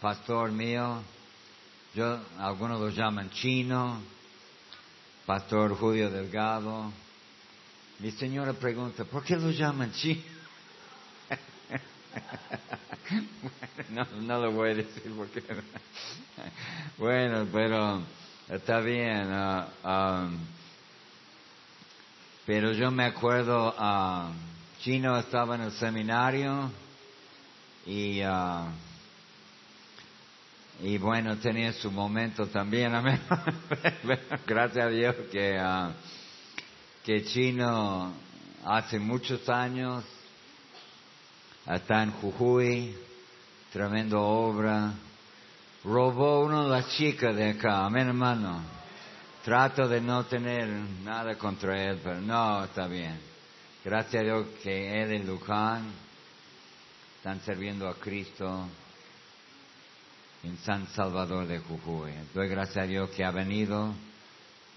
pastor mío. Yo, algunos lo llaman chino, pastor Julio Delgado. Mi señora pregunta, ¿por qué lo llaman chino? no, no lo voy a decir porque... bueno, pero está bien. ah, um, pero yo me acuerdo, ah, Chino estaba en el seminario y, ah, y bueno, tenía su momento también. amén. Gracias a Dios que, ah, que Chino hace muchos años está en Jujuy, tremenda obra. Robó una de las chicas de acá, amén hermano. Trato de no tener nada contra él, pero no, está bien. Gracias a Dios que él y Lucán están sirviendo a Cristo en San Salvador de Jujuy. Doy gracias a Dios que ha venido.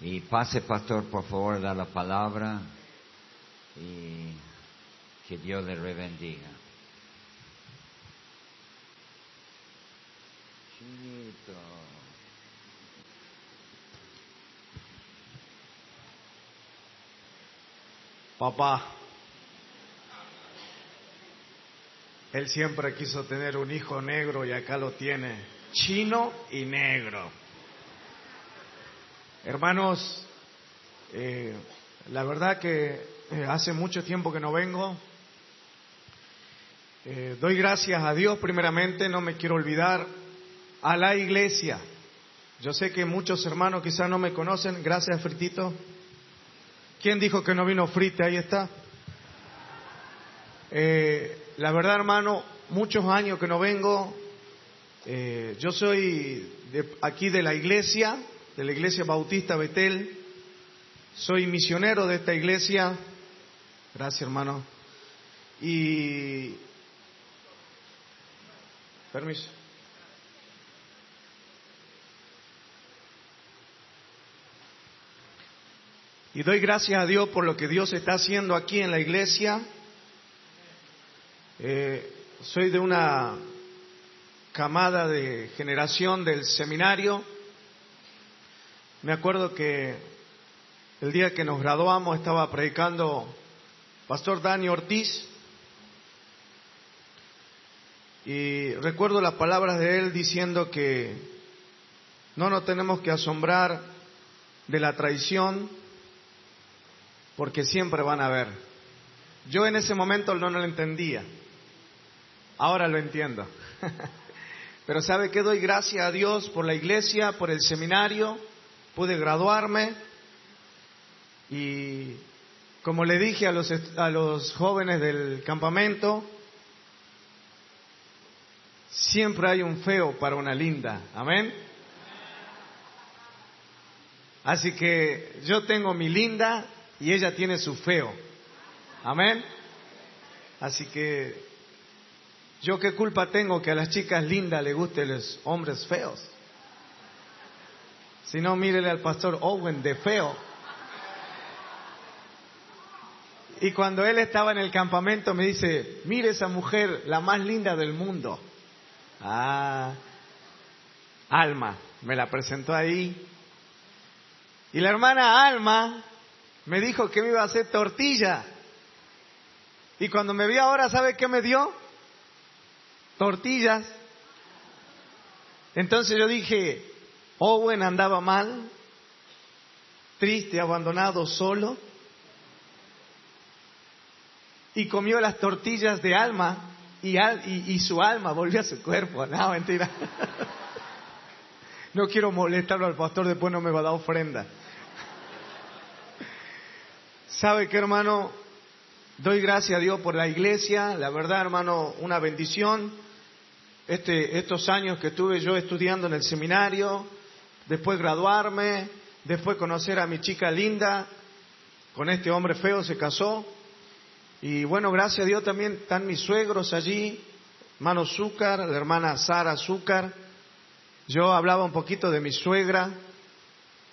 Y pase, pastor, por favor, da la palabra. Y que Dios le rebendiga. Chinito. Papá, él siempre quiso tener un hijo negro y acá lo tiene, chino y negro. Hermanos, eh, la verdad que eh, hace mucho tiempo que no vengo. Eh, doy gracias a Dios primeramente, no me quiero olvidar, a la iglesia. Yo sé que muchos hermanos quizás no me conocen, gracias Fritito. ¿Quién dijo que no vino frite? Ahí está. Eh, la verdad, hermano, muchos años que no vengo. Eh, yo soy de, aquí de la iglesia, de la iglesia bautista Betel. Soy misionero de esta iglesia. Gracias, hermano. Y. Permiso. Y doy gracias a Dios por lo que Dios está haciendo aquí en la iglesia. Eh, soy de una camada de generación del seminario. Me acuerdo que el día que nos graduamos estaba predicando Pastor Dani Ortiz y recuerdo las palabras de él diciendo que no nos tenemos que asombrar de la traición porque siempre van a ver. Yo en ese momento no lo entendía, ahora lo entiendo. Pero sabe que doy gracias a Dios por la iglesia, por el seminario, pude graduarme y como le dije a los, a los jóvenes del campamento, siempre hay un feo para una linda, amén. Así que yo tengo mi linda y ella tiene su feo. Amén. Así que yo qué culpa tengo que a las chicas lindas le gusten los hombres feos. Si no, mírele al pastor Owen de feo. Y cuando él estaba en el campamento me dice, mire esa mujer, la más linda del mundo. Ah, Alma, me la presentó ahí. Y la hermana Alma me dijo que me iba a hacer tortilla. Y cuando me vi ahora, ¿sabe qué me dio? Tortillas. Entonces yo dije, Owen andaba mal, triste, abandonado, solo, y comió las tortillas de alma y, al, y, su alma volvió a su cuerpo. No, mentira. No quiero molestarlo al pastor, después no me va a dar ofrenda. ¿Sabe qué, hermano? Doy gracias a Dios por la iglesia. La verdad, hermano, una bendición. Este, estos años que estuve yo estudiando en el seminario, después graduarme, después conocer a mi chica linda, con este hombre feo se casó. Y bueno, gracias a Dios también están mis suegros allí, hermano Zúcar, la hermana Sara Zúcar. Yo hablaba un poquito de mi suegra.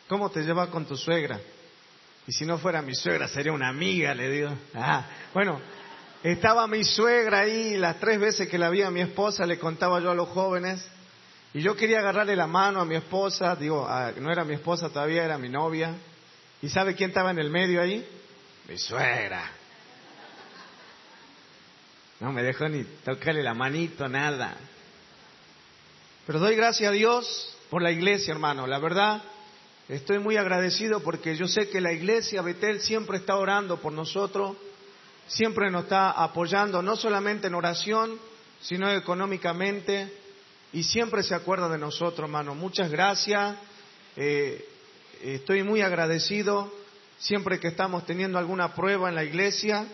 ¿Cómo te llevas con tu suegra? Y si no fuera mi suegra, sería una amiga, le digo. Ah, bueno, estaba mi suegra ahí, las tres veces que la vi a mi esposa, le contaba yo a los jóvenes. Y yo quería agarrarle la mano a mi esposa, digo, no era mi esposa todavía, era mi novia. ¿Y sabe quién estaba en el medio ahí? Mi suegra. No me dejó ni tocarle la manito, nada. Pero doy gracias a Dios por la iglesia, hermano. La verdad, estoy muy agradecido porque yo sé que la iglesia Betel siempre está orando por nosotros, siempre nos está apoyando, no solamente en oración, sino económicamente, y siempre se acuerda de nosotros, hermano. Muchas gracias. Eh, estoy muy agradecido siempre que estamos teniendo alguna prueba en la iglesia.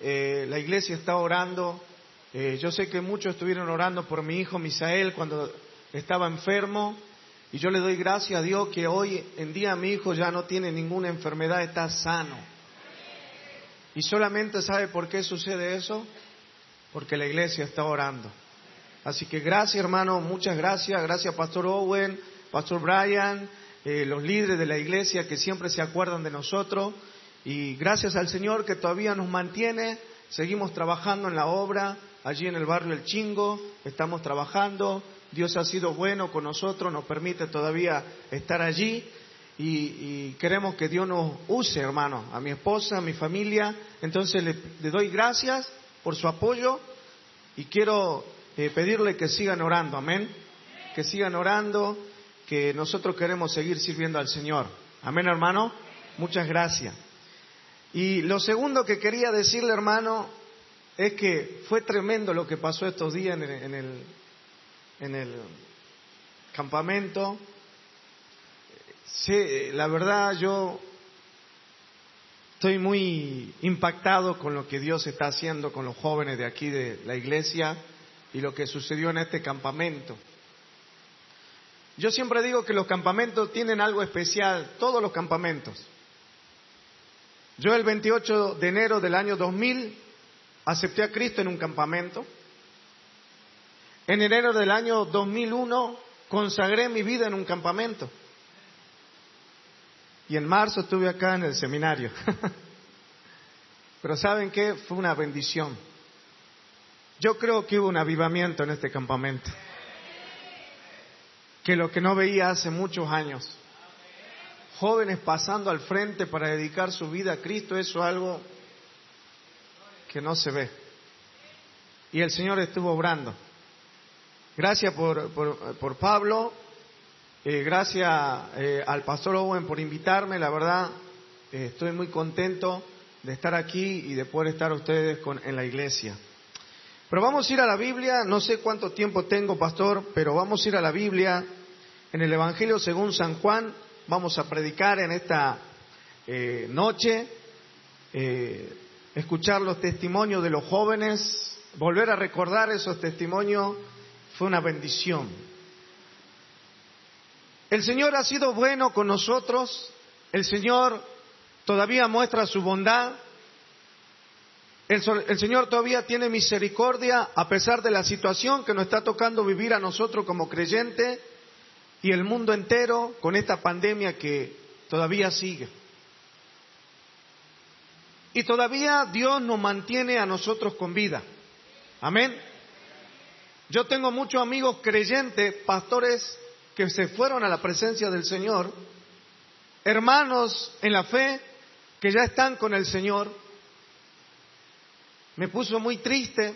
Eh, la iglesia está orando. Eh, yo sé que muchos estuvieron orando por mi hijo Misael cuando estaba enfermo. Y yo le doy gracias a Dios que hoy en día mi hijo ya no tiene ninguna enfermedad, está sano. Y solamente sabe por qué sucede eso, porque la iglesia está orando. Así que gracias hermano, muchas gracias, gracias Pastor Owen, Pastor Brian, eh, los líderes de la iglesia que siempre se acuerdan de nosotros. Y gracias al Señor que todavía nos mantiene, seguimos trabajando en la obra, allí en el barrio El Chingo, estamos trabajando, Dios ha sido bueno con nosotros, nos permite todavía estar allí y, queremos que Dios nos use, hermano, a mi esposa, a mi familia, entonces le, doy gracias por su apoyo y quiero eh, pedirle que sigan orando, amén, que sigan orando que nosotros queremos seguir sirviendo al Señor. Amén, hermano. Muchas gracias. Y lo segundo que quería decirle, hermano, es que fue tremendo lo que pasó estos días en el, en el, campamento. la verdad, yo estoy muy impactado con lo que Dios está haciendo con los jóvenes de aquí de la iglesia y lo que sucedió en este campamento. Yo siempre digo que los campamentos tienen algo especial, todos los campamentos. Yo el 28 de enero del año 2000 acepté a Cristo en un campamento. En enero del año 2001 consagré mi vida en un campamento. Y en marzo estuve acá en el seminario. Pero ¿saben qué? Fue una bendición. Yo creo que hubo un avivamiento en este campamento que lo que no veía hace muchos años. Jóvenes pasando al frente para dedicar su vida a Cristo, eso es algo que no se ve. Y el Señor estuvo obrando. Gracias por, por, Pablo, eh, gracias eh, al pastor Owen por invitarme, la verdad eh, estoy muy contento de estar aquí y de poder estar ustedes con, en la iglesia. Pero vamos a ir a la Biblia, no sé cuánto tiempo tengo, pastor, pero vamos a ir a la Biblia. En el Evangelio según San Juan, vamos a predicar en esta eh, noche, escuchar los testimonios de los jóvenes, volver a recordar esos testimonios, fue una bendición. El Señor ha sido bueno con nosotros, el Señor todavía muestra su bondad, el, Señor todavía tiene misericordia a pesar de la situación que nos está tocando vivir a nosotros como creyentes y el mundo entero con esta pandemia que todavía sigue. Y todavía Dios nos mantiene a nosotros con vida. Amén. Yo tengo muchos amigos creyentes, pastores que se fueron a la presencia del Señor, hermanos en la fe que ya están con el Señor me puso muy triste.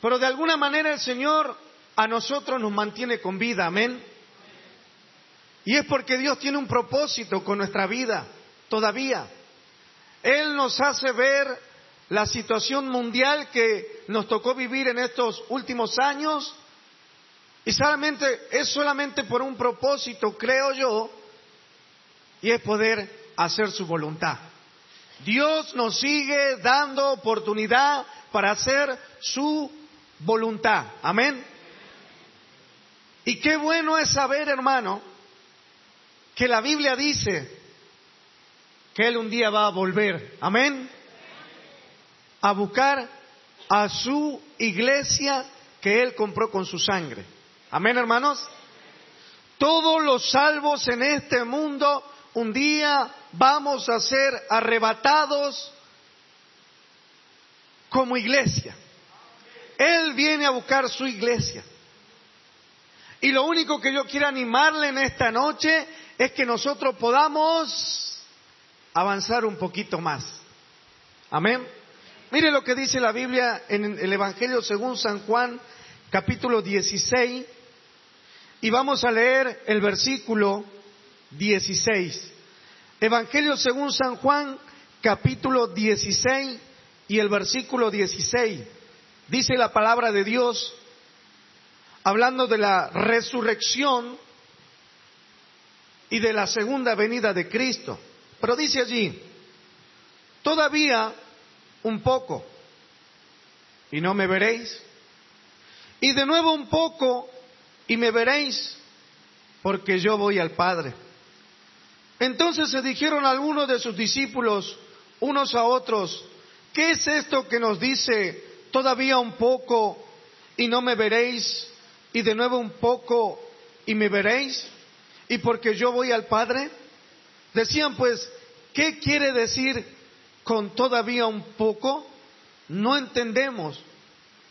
Pero de alguna manera el Señor a nosotros nos mantiene con vida, amén. Y es porque Dios tiene un propósito con nuestra vida, todavía. Él nos hace ver la situación mundial que nos tocó vivir en estos últimos años y solamente, es solamente por un propósito, creo yo, y es poder hacer su voluntad. Dios nos sigue dando oportunidad para hacer su voluntad. Amén. Y qué bueno es saber, hermano, que la Biblia dice que Él un día va a volver. Amén. A buscar a su iglesia que Él compró con su sangre. Amén, hermanos. Todos los salvos en este mundo un día vamos a ser arrebatados como iglesia. Él viene a buscar su iglesia. Y lo único que yo quiero animarle en esta noche es que nosotros podamos avanzar un poquito más. Amén. Mire lo que dice la Biblia en el Evangelio según San Juan, capítulo 16, y vamos a leer el versículo 16. Evangelio según San Juan, capítulo 16 y el versículo 16. Dice la palabra de Dios, hablando de la resurrección y de la segunda venida de Cristo. Pero dice allí, todavía un poco y no me veréis. Y de nuevo un poco y me veréis, porque yo voy al Padre. Entonces se dijeron algunos de sus discípulos unos a otros, ¿qué es esto que nos dice todavía un poco y no me veréis? Y de nuevo un poco y me veréis. Y porque yo voy al Padre. Decían pues, ¿qué quiere decir con todavía un poco? No entendemos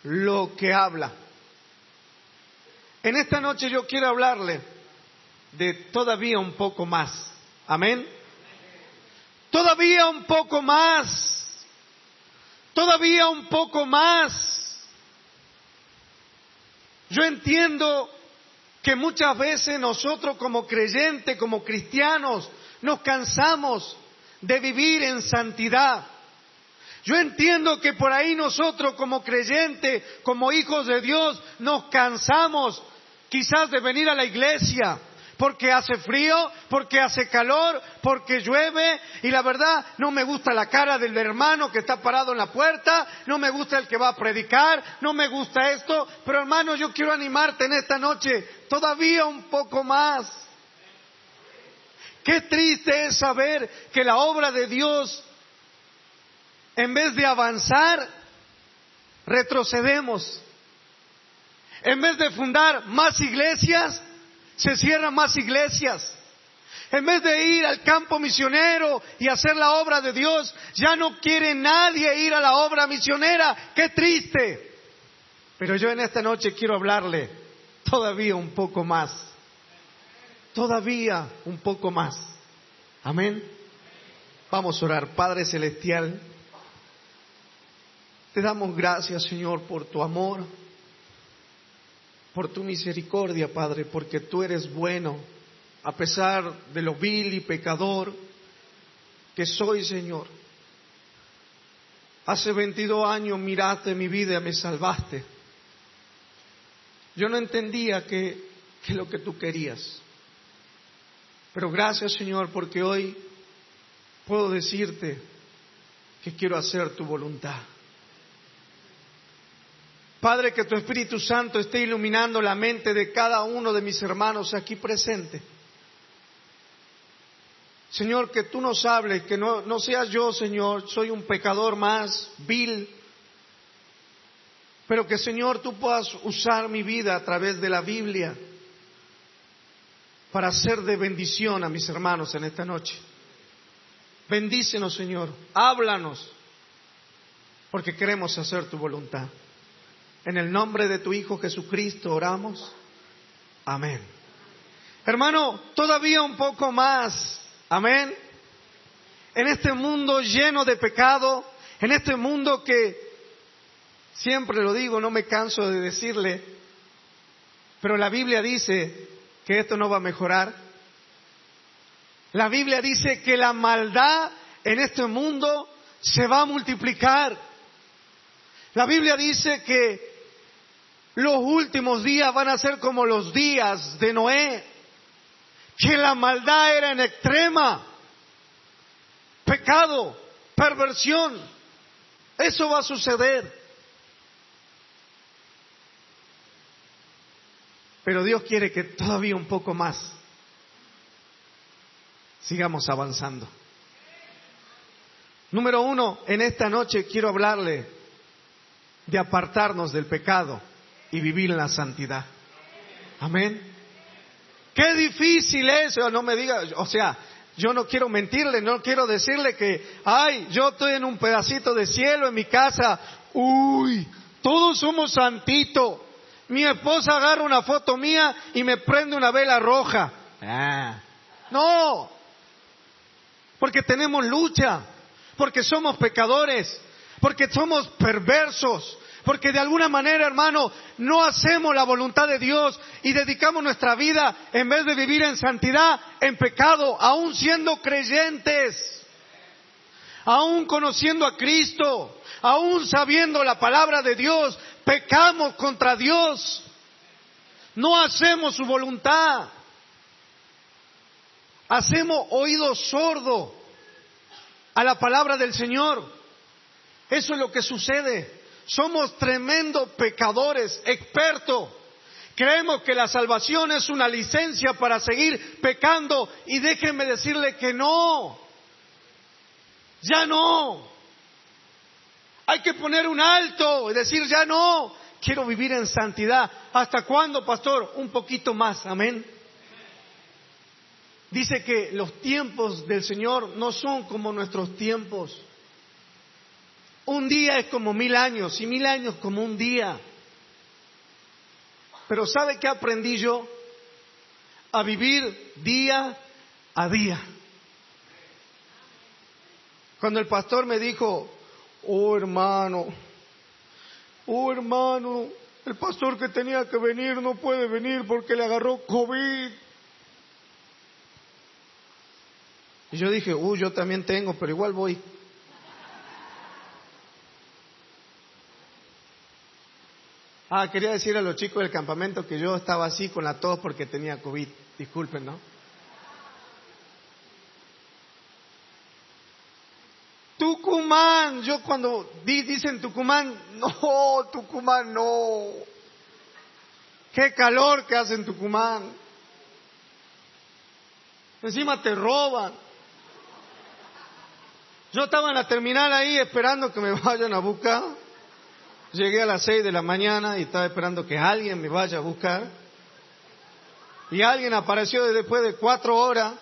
lo que habla. En esta noche yo quiero hablarle de todavía un poco más. Amén. Todavía un poco más. Todavía un poco más. Yo entiendo que muchas veces nosotros como creyentes, como cristianos, nos cansamos de vivir en santidad. Yo entiendo que por ahí nosotros como creyentes, como hijos de Dios, nos cansamos quizás de venir a la iglesia, porque hace frío, porque hace calor, porque llueve y la verdad no me gusta la cara del hermano que está parado en la puerta, no me gusta el que va a predicar, no me gusta esto, pero hermano yo quiero animarte en esta noche todavía un poco más. Qué triste es saber que la obra de Dios, en vez de avanzar, retrocedemos. En vez de fundar más iglesias, se cierran más iglesias. En vez de ir al campo misionero y hacer la obra de Dios, ya no quiere nadie ir a la obra misionera. ¡Qué triste! Pero yo en esta noche quiero hablarle todavía un poco más. Todavía un poco más. Amén. Vamos a orar. Padre Celestial, te damos gracias, Señor, por tu amor por tu misericordia, Padre, porque tú eres bueno, a pesar de lo vil y pecador que soy, Señor. Hace 22 años miraste mi vida y me salvaste. Yo no entendía que, que lo que tú querías. Pero gracias, Señor, porque hoy puedo decirte que quiero hacer tu voluntad. Padre, que tu Espíritu Santo esté iluminando la mente de cada uno de mis hermanos aquí presentes. Señor, que tú nos hables, que no, no seas yo, Señor, soy un pecador más, vil, pero que, Señor, tú puedas usar mi vida a través de la Biblia para ser de bendición a mis hermanos en esta noche. Bendícenos, Señor, háblanos, porque queremos hacer tu voluntad. En el nombre de tu Hijo Jesucristo oramos. Amén. Hermano, todavía un poco más. Amén. En este mundo lleno de pecado, en este mundo que, siempre lo digo, no me canso de decirle, pero la Biblia dice que esto no va a mejorar. La Biblia dice que la maldad en este mundo se va a multiplicar. La Biblia dice que los últimos días van a ser como los días de Noé, que la maldad era en extrema, pecado, perversión. Eso va a suceder. Pero Dios quiere que todavía un poco más sigamos avanzando. Número uno, en esta noche quiero hablarle de apartarnos del pecado y vivir en la santidad. Amén. Qué difícil es, no me diga, o sea, yo no quiero mentirle, no quiero decirle que, ay, yo estoy en un pedacito de cielo en mi casa, uy, Todos somos santitos. Mi esposa agarra una foto mía y me prende una vela roja. Ah. No. Porque tenemos lucha. Porque somos pecadores. Porque somos perversos. Porque de alguna manera, hermano, no hacemos la voluntad de Dios y dedicamos nuestra vida, en vez de vivir en santidad, en pecado, aún siendo creyentes, aún conociendo a Cristo, aún sabiendo la palabra de Dios, pecamos contra Dios. No hacemos su voluntad. Hacemos oído sordo a la palabra del Señor. Eso es lo que sucede. Somos tremendos pecadores, expertos. Creemos que la salvación es una licencia para seguir pecando y déjenme decirle que no. Ya no. Hay que poner un alto y decir, ya no, quiero vivir en santidad. ¿Hasta cuándo, pastor? Un poquito más, amén. Dice que los tiempos del Señor no son como nuestros tiempos. Un día es como mil años y mil años como un día. Pero ¿sabe qué aprendí yo? A vivir día a día. Cuando el pastor me dijo, oh hermano, oh hermano, el pastor que tenía que venir no puede venir porque le agarró COVID. Y yo dije, uh, yo también tengo, pero igual voy. Ah, quería decir a los chicos del campamento que yo estaba así con la tos porque tenía COVID. Disculpen, ¿no? Tucumán, yo cuando dicen Tucumán, no, Tucumán no. Qué calor que hace en Tucumán. Encima te roban. Yo estaba en la terminal ahí esperando que me vayan a buscar. Llegué a las seis de la mañana y estaba esperando que alguien me vaya a buscar. Y alguien apareció después de cuatro horas.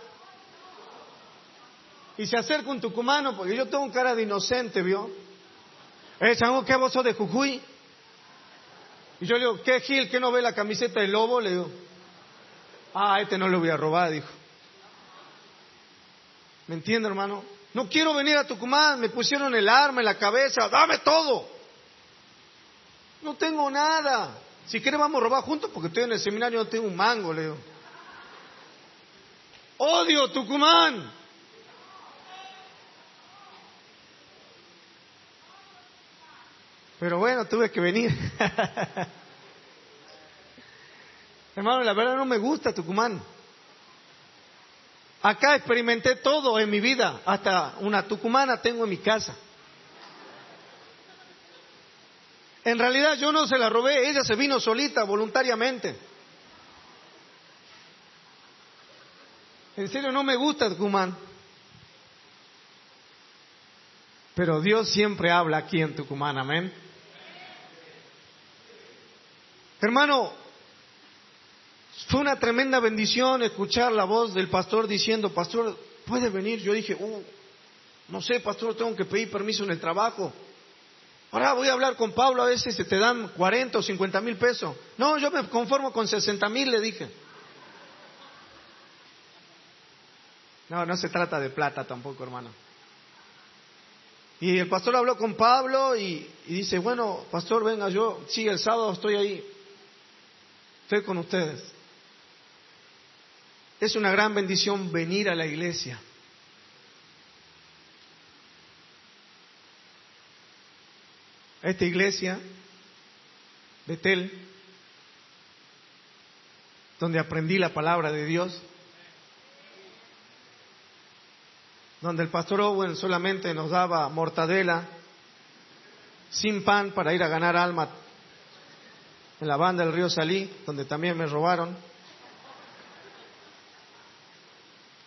Y se acerca un tucumano, porque yo tengo cara de inocente, ¿vio? Eh, ¿sabes qué vos sos de Jujuy? Y yo le digo, ¿qué Gil? ¿Qué no ve la camiseta del lobo? Le digo, ah, este no lo voy a robar, dijo. ¿Me entiende, hermano? No quiero venir a Tucumán, me pusieron el arma en la cabeza, dame todo. No tengo nada. Si quiere vamos a robar juntos porque estoy en el seminario, no tengo un mango, le digo. Odio Tucumán. Pero bueno, tuve que venir. Hermano, la verdad no me gusta Tucumán. Acá experimenté todo en mi vida, hasta una tucumana tengo en mi casa. En realidad yo no se la robé, ella se vino solita, voluntariamente. En serio, no me gusta Tucumán. Pero Dios siempre habla aquí en Tucumán, amén. Hermano, fue una tremenda bendición escuchar la voz del pastor diciendo, pastor, ¿puede venir? Yo dije, uh, no sé, pastor, tengo que pedir permiso en el trabajo. Ahora voy a hablar con Pablo, a veces te dan 40 o 50 mil pesos. No, yo me conformo con 60 mil, le dije. No, no se trata de plata tampoco, hermano. Y el pastor habló con Pablo y, y dice, bueno, pastor, venga, yo, sí, el sábado estoy ahí. Estoy con ustedes. Es una gran bendición venir a la iglesia. esta iglesia, Betel, donde aprendí la palabra de Dios, donde el pastor Owen solamente nos daba mortadela, sin pan para ir a ganar alma en la banda del río Salí, donde también me robaron.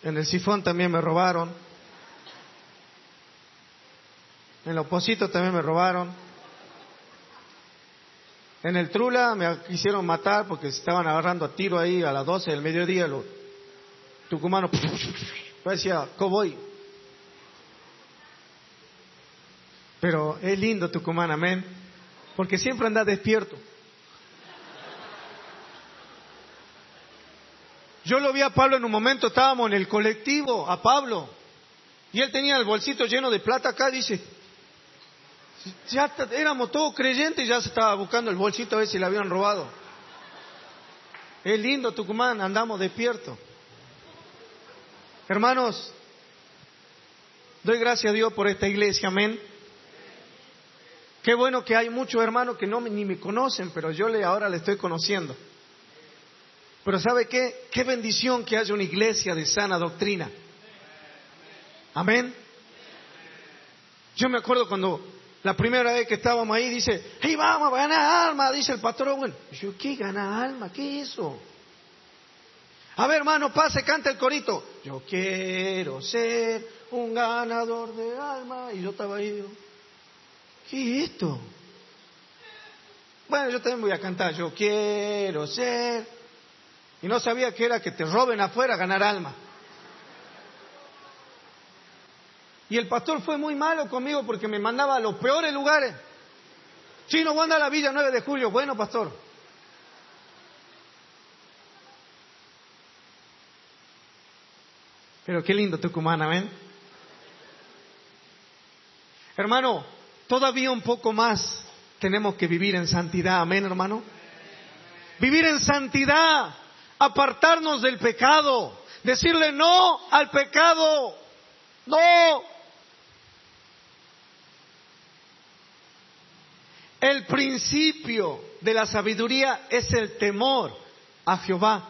En el sifón también me robaron. En el oposito también me robaron. En el Trula me quisieron matar porque estaban agarrando a tiro ahí a las 12 del mediodía. Los tucumanos parecía cowboy. Pero es lindo Tucumán, amén. Porque siempre anda despierto. Yo lo vi a Pablo en un momento, estábamos en el colectivo, a Pablo, y él tenía el bolsito lleno de plata acá, dice, ya éramos todos creyentes y ya se estaba buscando el bolsito a ver si le habían robado. Es lindo Tucumán, andamos despiertos. Hermanos, doy gracias a Dios por esta iglesia, amén. Qué bueno que hay muchos hermanos que no ni me conocen, pero yo le, ahora le estoy conociendo. Pero ¿sabe qué? Qué bendición que haya una iglesia de sana doctrina. Amén. Yo me acuerdo cuando la primera vez que estábamos ahí dice, hey, vamos a ganar alma, dice el pastor Owen. Y yo, ¿qué ganar alma? ¿Qué es eso? A ver, hermano, pase, canta el corito. Yo quiero ser un ganador de alma. Y yo estaba ahí, digo, ¿qué es esto? Bueno, yo también voy a cantar. Yo quiero ser. Y no sabía que era que te roben afuera ganar alma. Y el pastor fue muy malo conmigo porque me mandaba a los peores lugares. Chino, ¿cuándo a la Villa 9 de julio? Bueno, pastor. Pero qué lindo Tucumán, amén. Hermano, todavía un poco más tenemos que vivir en santidad, amén, hermano. Vivir en santidad, apartarnos del pecado, decirle no al pecado, no. El principio de la sabiduría es el temor a Jehová.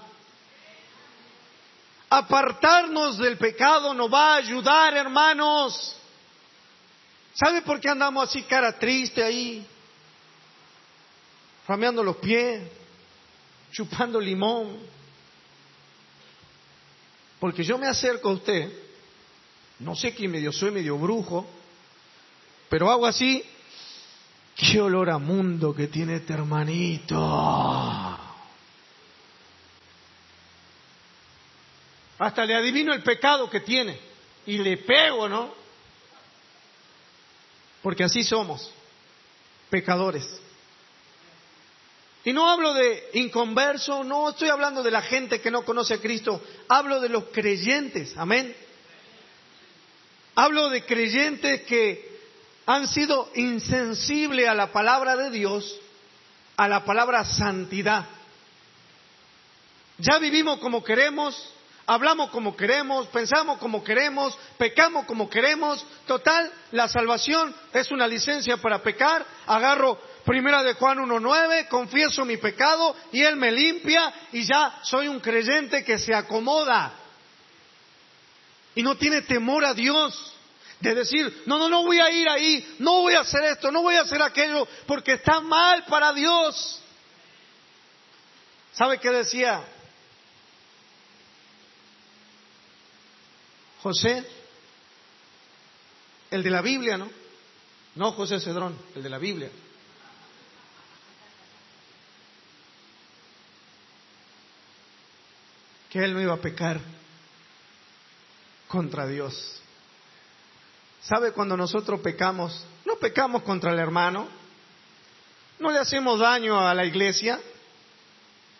Apartarnos del pecado nos va a ayudar, hermanos. ¿Sabe por qué andamos así cara triste ahí? Rameando los pies, chupando limón. Porque yo me acerco a usted, no sé quién medio soy, medio brujo, pero hago así Qué olor a mundo que tiene este hermanito. Hasta le adivino el pecado que tiene y le pego, ¿no? Porque así somos, pecadores. Y no hablo de inconverso, no estoy hablando de la gente que no conoce a Cristo, hablo de los creyentes, amén. Hablo de creyentes que han sido insensibles a la palabra de Dios, a la palabra santidad. Ya vivimos como queremos, hablamos como queremos, pensamos como queremos, pecamos como queremos. Total, la salvación es una licencia para pecar. Agarro primera de Juan 1.9, confieso mi pecado y Él me limpia y ya soy un creyente que se acomoda y no tiene temor a Dios de decir, no, no, no voy a ir ahí, no voy a hacer esto, no voy a hacer aquello, porque está mal para Dios. ¿Sabe qué decía José? El de la Biblia, ¿no? No José Cedrón, el de la Biblia. Que él no iba a pecar contra Dios. ¿Sabe cuando nosotros pecamos? No pecamos contra el hermano, no le hacemos daño a la iglesia,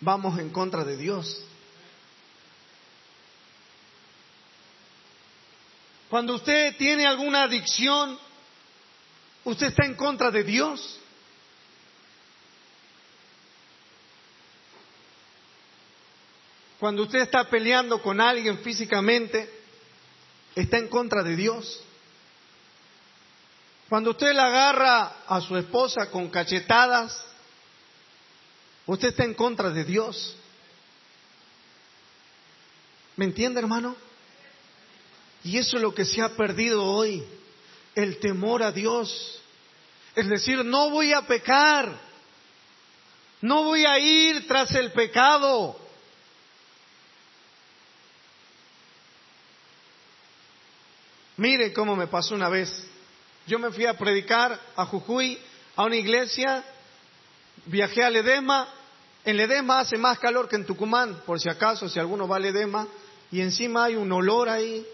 vamos en contra de Dios. Cuando usted tiene alguna adicción, usted está en contra de Dios. Cuando usted está peleando con alguien físicamente, está en contra de Dios. Cuando usted la agarra a su esposa con cachetadas, usted está en contra de Dios. ¿Me entiende, hermano? Y eso es lo que se ha perdido hoy, el temor a Dios. Es decir, no voy a pecar, no voy a ir tras el pecado. Mire cómo me pasó una vez. Yo me fui a predicar a Jujuy, a una iglesia, viajé a Ledema. En Ledema hace más calor que en Tucumán, por si acaso, si alguno va a Ledema, y encima hay un olor ahí.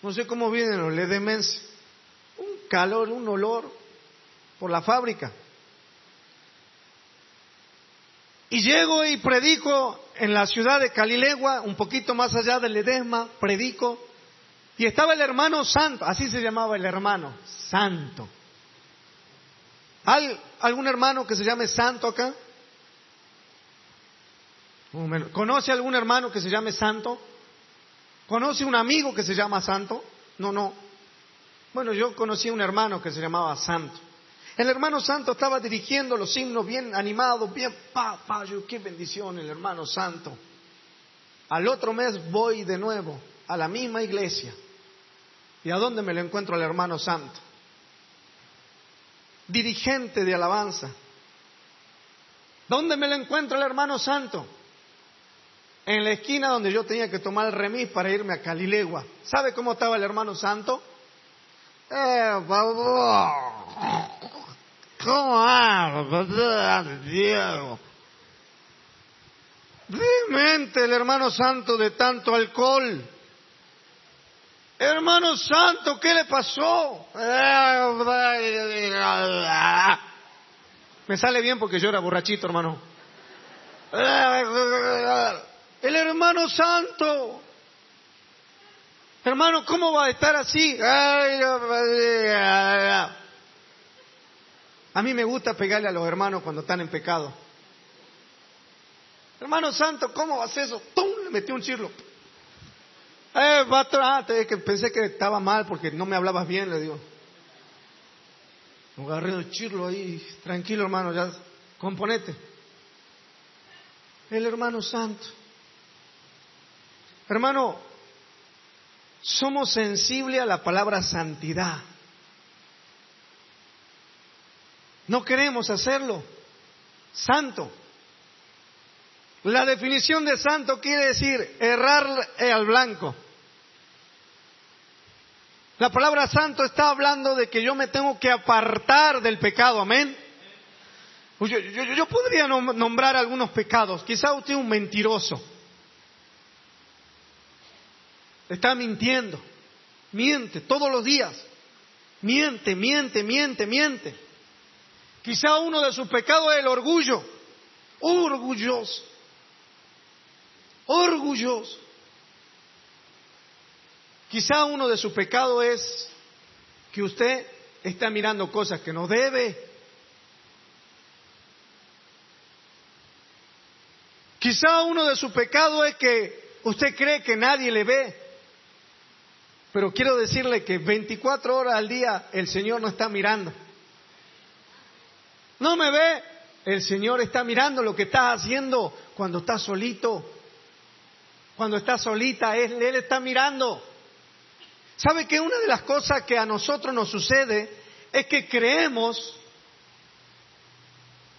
No sé cómo vienen los ledemenses. Un calor, un olor. por la fábrica. Y llego y predico en la ciudad de Calilegua, un poquito más allá del Ledesma, predico. Y estaba el hermano santo, así se llamaba el hermano, santo. ¿Hay algún hermano que se llame santo acá? ¿Conoce algún hermano que se llame santo? ¿Conoce un amigo que se llama santo? No, no. Bueno, yo conocí a un hermano que se llamaba santo. El hermano santo estaba dirigiendo los himnos bien animados, bien, pa, qué bendición el hermano santo. Al otro mes voy de nuevo a la misma iglesia. ¿Y a dónde me lo encuentro al hermano santo? Dirigente de alabanza. ¿Dónde me lo encuentro el hermano santo? En la esquina donde yo tenía que tomar el remis para irme a Calilegua. ¿Sabe cómo estaba el hermano santo? Eh, ¿Cómo Diego? Demente el hermano santo de tanto alcohol. Hermano santo, ¿qué le pasó? Me sale bien porque yo era borrachito, hermano. El hermano santo. Hermano, ¿cómo va a estar así? A mí me gusta pegarle a los hermanos cuando están en pecado. Hermano santo, ¿cómo vas eso? ¡Tum! Le metí un chirlo. Eh, ah, que pensé que estaba mal porque no me hablabas bien, le digo. Agarré el chirlo ahí, tranquilo hermano, ya, componete. El hermano santo. Hermano, somos sensibles a la palabra santidad. No queremos hacerlo. Santo. La definición de santo quiere decir errar al blanco. La palabra santo está hablando de que yo me tengo que apartar del pecado, amén. Yo, podría nombrar algunos pecados. Quizá usted es un mentiroso. Está mintiendo. Miente todos los días. Miente, miente, miente, miente. Quizá uno de sus pecados es el orgullo. Orgulloso. Orgulloso. Quizá uno de sus pecados es que usted está mirando cosas que no debe. Quizá uno de sus pecados es que usted cree que nadie le ve. Pero quiero decirle que 24 horas al día el Señor no está mirando. No me ve. El Señor está mirando lo que estás haciendo cuando estás solito. Cuando estás solita, Él, Él está mirando. ¿Sabe que una de las cosas que a nosotros nos sucede es que creemos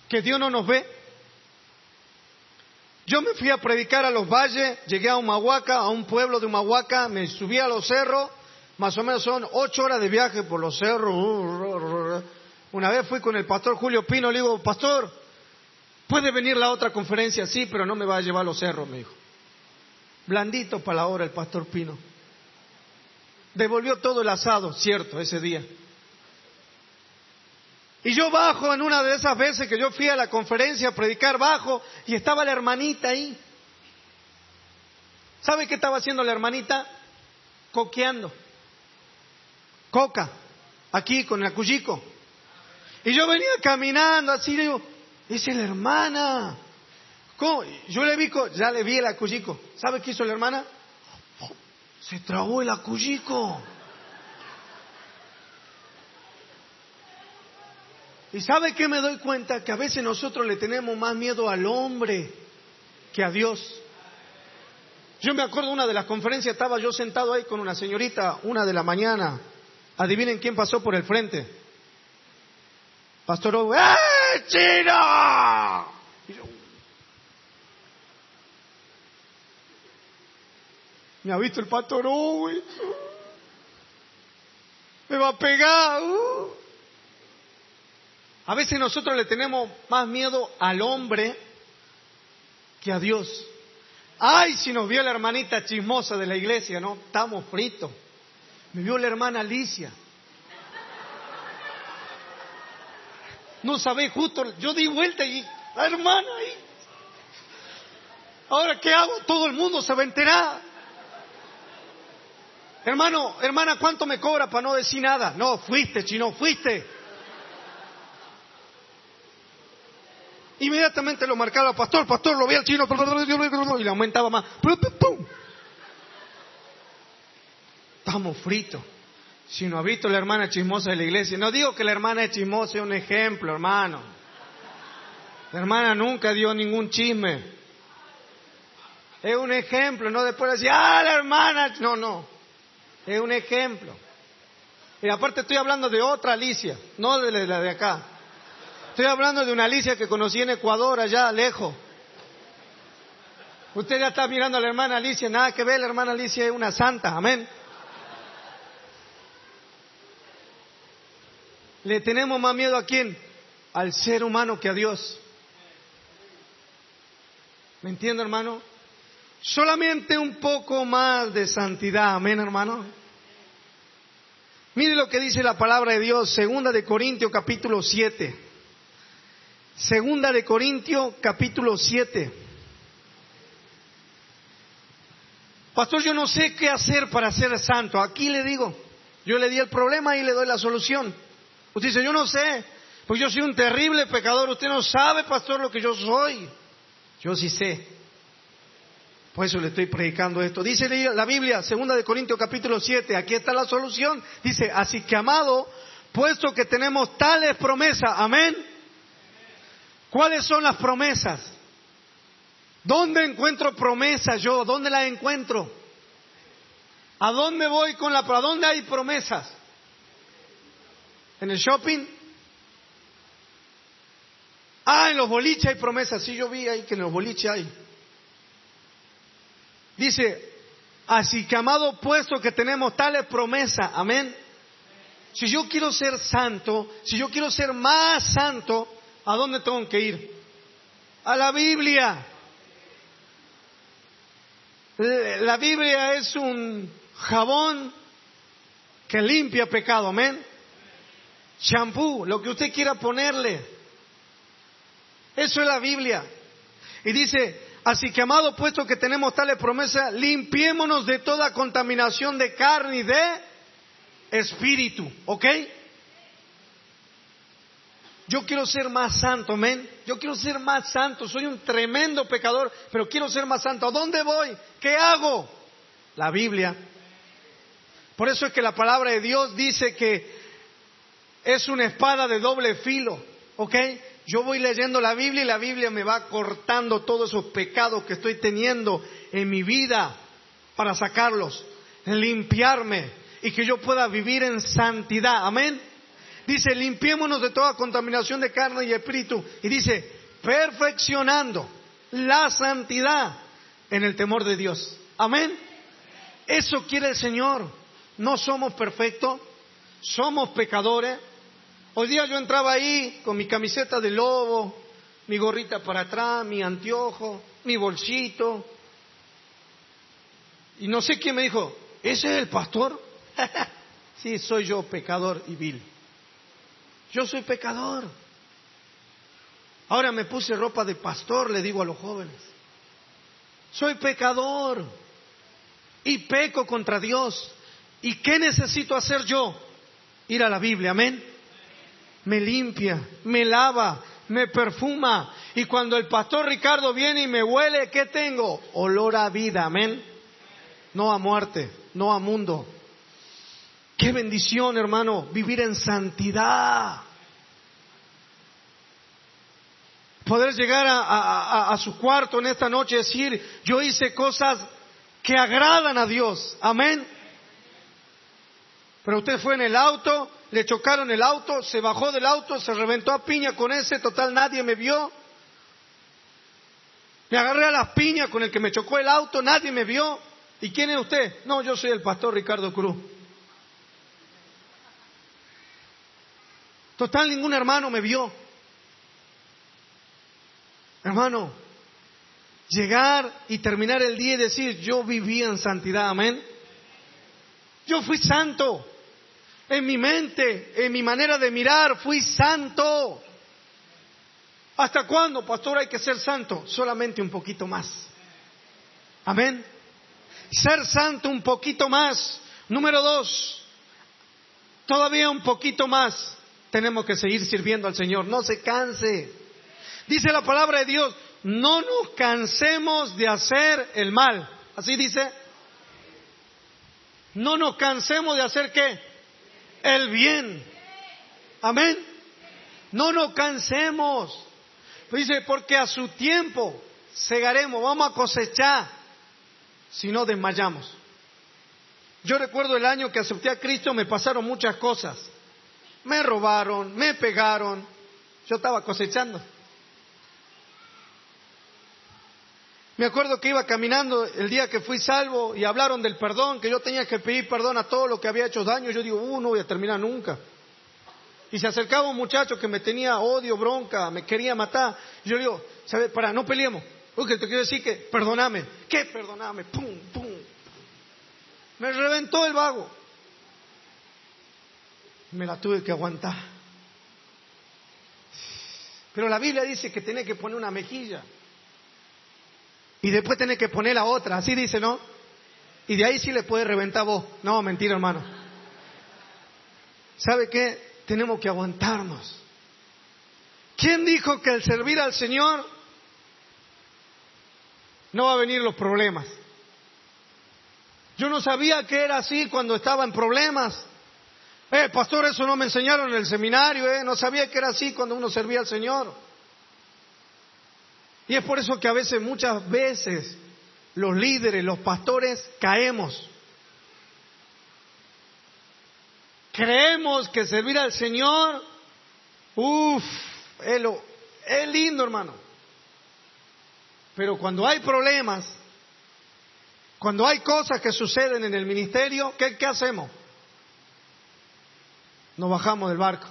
que Dios no nos ve? Yo me fui a predicar a los valles, llegué a Humahuaca, a un pueblo de Humahuaca, me subí a los cerros, más o menos son ocho horas de viaje por los cerros. Una vez fui con el pastor Julio Pino, le digo, pastor, puede venir la otra conferencia, sí, pero no me va a llevar a los cerros, me dijo. Blandito para la hora el pastor Pino. Devolvió todo el asado, cierto, ese día. Y yo bajo en una de esas veces que yo fui a la conferencia a predicar bajo y estaba la hermanita ahí. ¿Sabe qué estaba haciendo la hermanita? Coqueando. Coca, aquí con el acuyico. Y yo venía caminando así, digo, esa es la hermana. ¿Cómo? Yo le vi, ya le vi el acuyico. ¿Sabe qué hizo la hermana? Se tragó el acuyico. Y sabe que me doy cuenta que a veces nosotros le tenemos más miedo al hombre que a Dios. Yo me acuerdo una de las conferencias, estaba yo sentado ahí con una señorita, una de la mañana. Adivinen quién pasó por el frente. Pastor ¡eh, chino! Me ha visto el pastor Owe. Me va a pegar. Uh. A veces nosotros le tenemos más miedo al hombre que a Dios. Ay, si nos vio la hermanita chismosa de la iglesia, ¿no? Estamos fritos. Me vio la hermana Alicia. No sabéis justo, yo di vuelta y la hermana ahí. Ahora, ¿qué hago? Todo el mundo se va a enterar. Hermano, hermana, ¿cuánto me cobra para no decir nada? No, fuiste, chino, fuiste. Inmediatamente lo marcaba el pastor, pastor, lo vi al chino y le aumentaba más. Estamos fritos. Si no ha visto la hermana chismosa de la iglesia, no digo que la hermana chismosa sea un ejemplo, hermano. La hermana nunca dio ningún chisme. Es un ejemplo, no después decir, ah, la hermana. No, no. Es un ejemplo. Y aparte estoy hablando de otra Alicia, no de la de acá. Estoy hablando de una Alicia que conocí en Ecuador, allá lejos. Usted ya está mirando a la hermana Alicia, nada que ver, la hermana Alicia es una santa, amén. Le tenemos más miedo a quién? Al ser humano que a Dios. ¿Me entiende, hermano? Solamente un poco más de santidad, amén, hermano. Mire lo que dice la palabra de Dios, segunda de Corintios capítulo 7. Segunda de Corintios, capítulo 7. Pastor, yo no sé qué hacer para ser santo. Aquí le digo, yo le di el problema y le doy la solución. Usted dice, yo no sé, pues yo soy un terrible pecador. Usted no sabe, pastor, lo que yo soy. Yo sí sé. Por eso le estoy predicando esto. Dice la Biblia, segunda de Corintios capítulo 7, aquí está la solución. Dice, así que amado, puesto que tenemos tales promesas, amén. ¿Cuáles son las promesas? ¿Dónde encuentro promesas yo? ¿Dónde las encuentro? ¿A dónde voy con la... ¿A dónde hay promesas? ¿En el shopping? Ah, en los boliches hay promesas. Sí, yo vi ahí que en los boliches hay. Dice, así que amado puesto que tenemos tales promesas, amén. Si yo quiero ser santo, si yo quiero ser más santo, ¿A dónde tengo que ir? A la Biblia. La Biblia es un jabón que limpia pecado, amén. Shampoo, lo que usted quiera ponerle. Eso es la Biblia. Y dice, así que amado, puesto que tenemos tales promesas, limpiémonos de toda contaminación de carne y de espíritu, ¿ok? Yo quiero ser más santo, amén. Yo quiero ser más santo. Soy un tremendo pecador, pero quiero ser más santo. ¿A dónde voy? ¿Qué hago? La Biblia. Por eso es que la palabra de Dios dice que es una espada de doble filo, ¿ok? Yo voy leyendo la Biblia y la Biblia me va cortando todos esos pecados que estoy teniendo en mi vida para sacarlos, limpiarme y que yo pueda vivir en santidad. Amén. Dice, limpiémonos de toda contaminación de carne y espíritu. Y dice, perfeccionando la santidad en el temor de Dios. Amén. Eso quiere el Señor. No somos perfectos, somos pecadores. Hoy día yo entraba ahí con mi camiseta de lobo, mi gorrita para atrás, mi anteojo, mi bolsito. Y no sé quién me dijo, ¿ese es el pastor? sí, soy yo, pecador y vil. Yo soy pecador. Ahora me puse ropa de pastor, le digo a los jóvenes. Soy pecador y peco contra Dios. ¿Y qué necesito hacer yo? Ir a la Biblia, amén. Me limpia, me lava, me perfuma. Y cuando el pastor Ricardo viene y me huele, ¿qué tengo? Olor a vida, amén. No a muerte, no a mundo. Qué bendición, hermano, vivir en santidad. Poder llegar a, su cuarto en esta noche y decir, yo hice cosas que agradan a Dios. Amén. Pero usted fue en el auto, le chocaron el auto, se bajó del auto, se reventó a piña con ese, total nadie me vio. Me agarré a las piñas con el que me chocó el auto, nadie me vio. ¿Y quién es usted? No, yo soy el pastor Ricardo Cruz. Total, ningún hermano me vio. Hermano, llegar y terminar el día y decir, yo viví en santidad, amén. Yo fui santo. En mi mente, en mi manera de mirar, fui santo. ¿Hasta cuándo, pastor, hay que ser santo? Solamente un poquito más. Amén. Ser santo un poquito más. Número dos, todavía un poquito más. Tenemos que seguir sirviendo al Señor. No se canse. Dice la palabra de Dios, no nos cansemos de hacer el mal. Así dice. No nos cansemos de hacer qué? El bien. Amén. No nos cansemos. Dice, porque a su tiempo segaremos, vamos a cosechar si no desmayamos. Yo recuerdo el año que acepté a Cristo, me pasaron muchas cosas. Me robaron, me pegaron, yo estaba cosechando. Me acuerdo que iba caminando el día que fui salvo y hablaron del perdón, que yo tenía que pedir perdón a todo lo que había hecho daño. Yo digo, uh, no voy a terminar nunca. Y se acercaba un muchacho que me tenía odio, bronca, me quería matar. Y yo digo, ¿sabes? Para, no peleemos. Porque te quiero decir que, perdoname. ¿Qué perdoname? Pum, pum. Me reventó el vago. Me la tuve que aguantar. Pero la Biblia dice que tiene que poner una mejilla. Y después tiene que poner la otra. Así dice, ¿no? Y de ahí sí le puede reventar vos. No, mentira, hermano. ¿Sabe qué? Tenemos que aguantarnos. ¿Quién dijo que al servir al Señor no va a venir los problemas? Yo no sabía que era así cuando estaba en problemas. Eh, pastor, eso no me enseñaron en el seminario, eh. No sabía que era así cuando uno servía al Señor. Y es por eso que a veces, muchas veces, los líderes, los pastores, caemos. Creemos que servir al Señor, uff, es, es lindo, hermano. Pero cuando hay problemas, cuando hay cosas que suceden en el ministerio, ¿qué, qué hacemos? Nos bajamos del barco.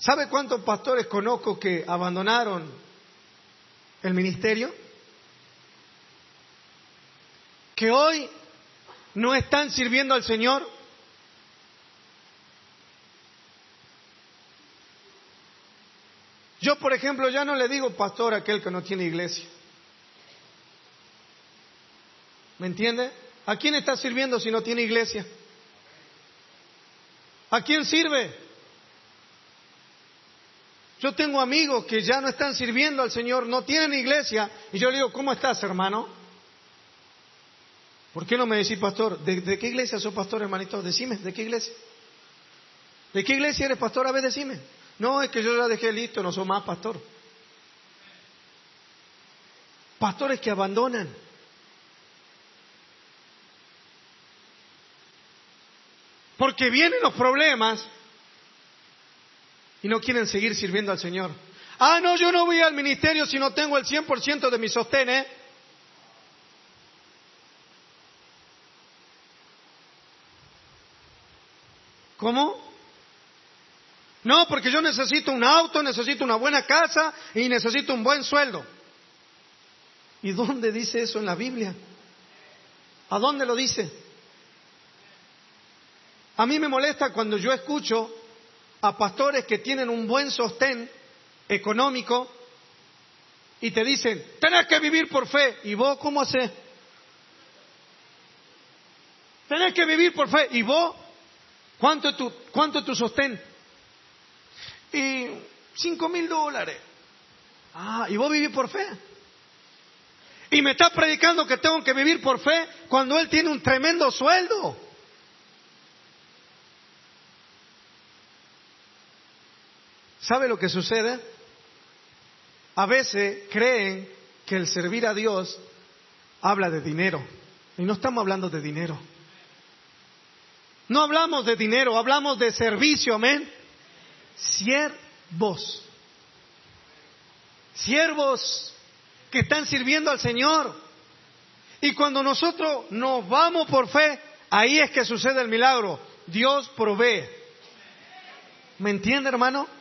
¿Sabe cuántos pastores conozco que abandonaron el ministerio? Que hoy no están sirviendo al Señor. Yo, por ejemplo, ya no le digo pastor a aquel que no tiene iglesia. ¿Me entiende? ¿A quién está sirviendo si no tiene iglesia? ¿A quién sirve? Yo tengo amigos que ya no están sirviendo al Señor, no tienen iglesia, y yo le digo, ¿cómo estás, hermano? ¿Por qué no me decís, pastor? ¿De, qué iglesia sos pastor, hermanito? Decime, ¿de qué iglesia? ¿De qué iglesia eres pastor? A ver, decime. No, es que yo ya dejé listo, no soy más pastor. Pastores que abandonan. Porque vienen los problemas y no quieren seguir sirviendo al Señor. Ah, no, yo no voy al ministerio si no tengo el 100% de mi sostén, ¿eh? ¿Cómo? No, porque yo necesito un auto, necesito una buena casa y necesito un buen sueldo. ¿Y dónde dice eso en la Biblia? ¿A dónde lo dice? A mí me molesta cuando yo escucho a pastores que tienen un buen sostén económico y te dicen, tenés que vivir por fe. ¿Y vos cómo haces? Tenés que vivir por fe. ¿Y vos? ¿Cuánto tu, cuánto tu sostén? Y cinco mil dólares. Ah, ¿y vos vivís por fe? Y me estás predicando que tengo que vivir por fe cuando él tiene un tremendo sueldo. ¿Sabe lo que sucede? A veces creen que el servir a Dios habla de dinero. Y no estamos hablando de dinero. No hablamos de dinero, hablamos de servicio, amén siervos. Siervos que están sirviendo al Señor. Y cuando nosotros nos vamos por fe, ahí es que sucede el milagro. Dios provee. ¿Me entiende, hermano?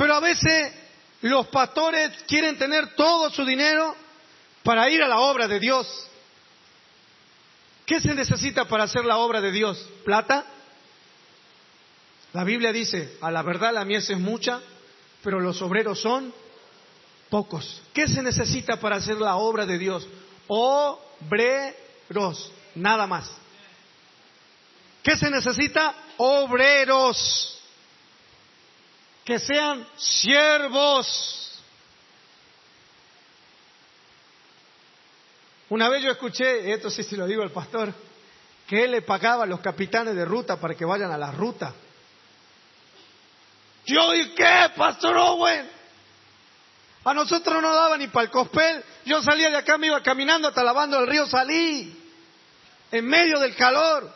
Pero a veces los pastores quieren tener todo su dinero para ir a la obra de Dios. ¿Qué se necesita para hacer la obra de Dios? ¿Plata? La Biblia dice, a la verdad la mies es mucha, pero los obreros son pocos. ¿Qué se necesita para hacer la obra de Dios? Obreros, nada más. ¿Qué se necesita? Obreros. Que sean siervos. Una vez yo escuché, esto sí se lo digo al pastor, que él le pagaba a los capitanes de ruta para que vayan a la ruta. Yo, ¿y qué, Pastor Owen? A nosotros no daba ni para el cospel. Yo salía de acá, me iba caminando hasta lavando el río, salí. En medio del calor.